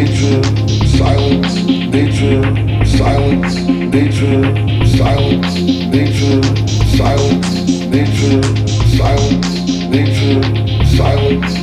Nature. silence, Nature. silence, Nature. silence, Nature. silence, Nature. silence, Nature. silence.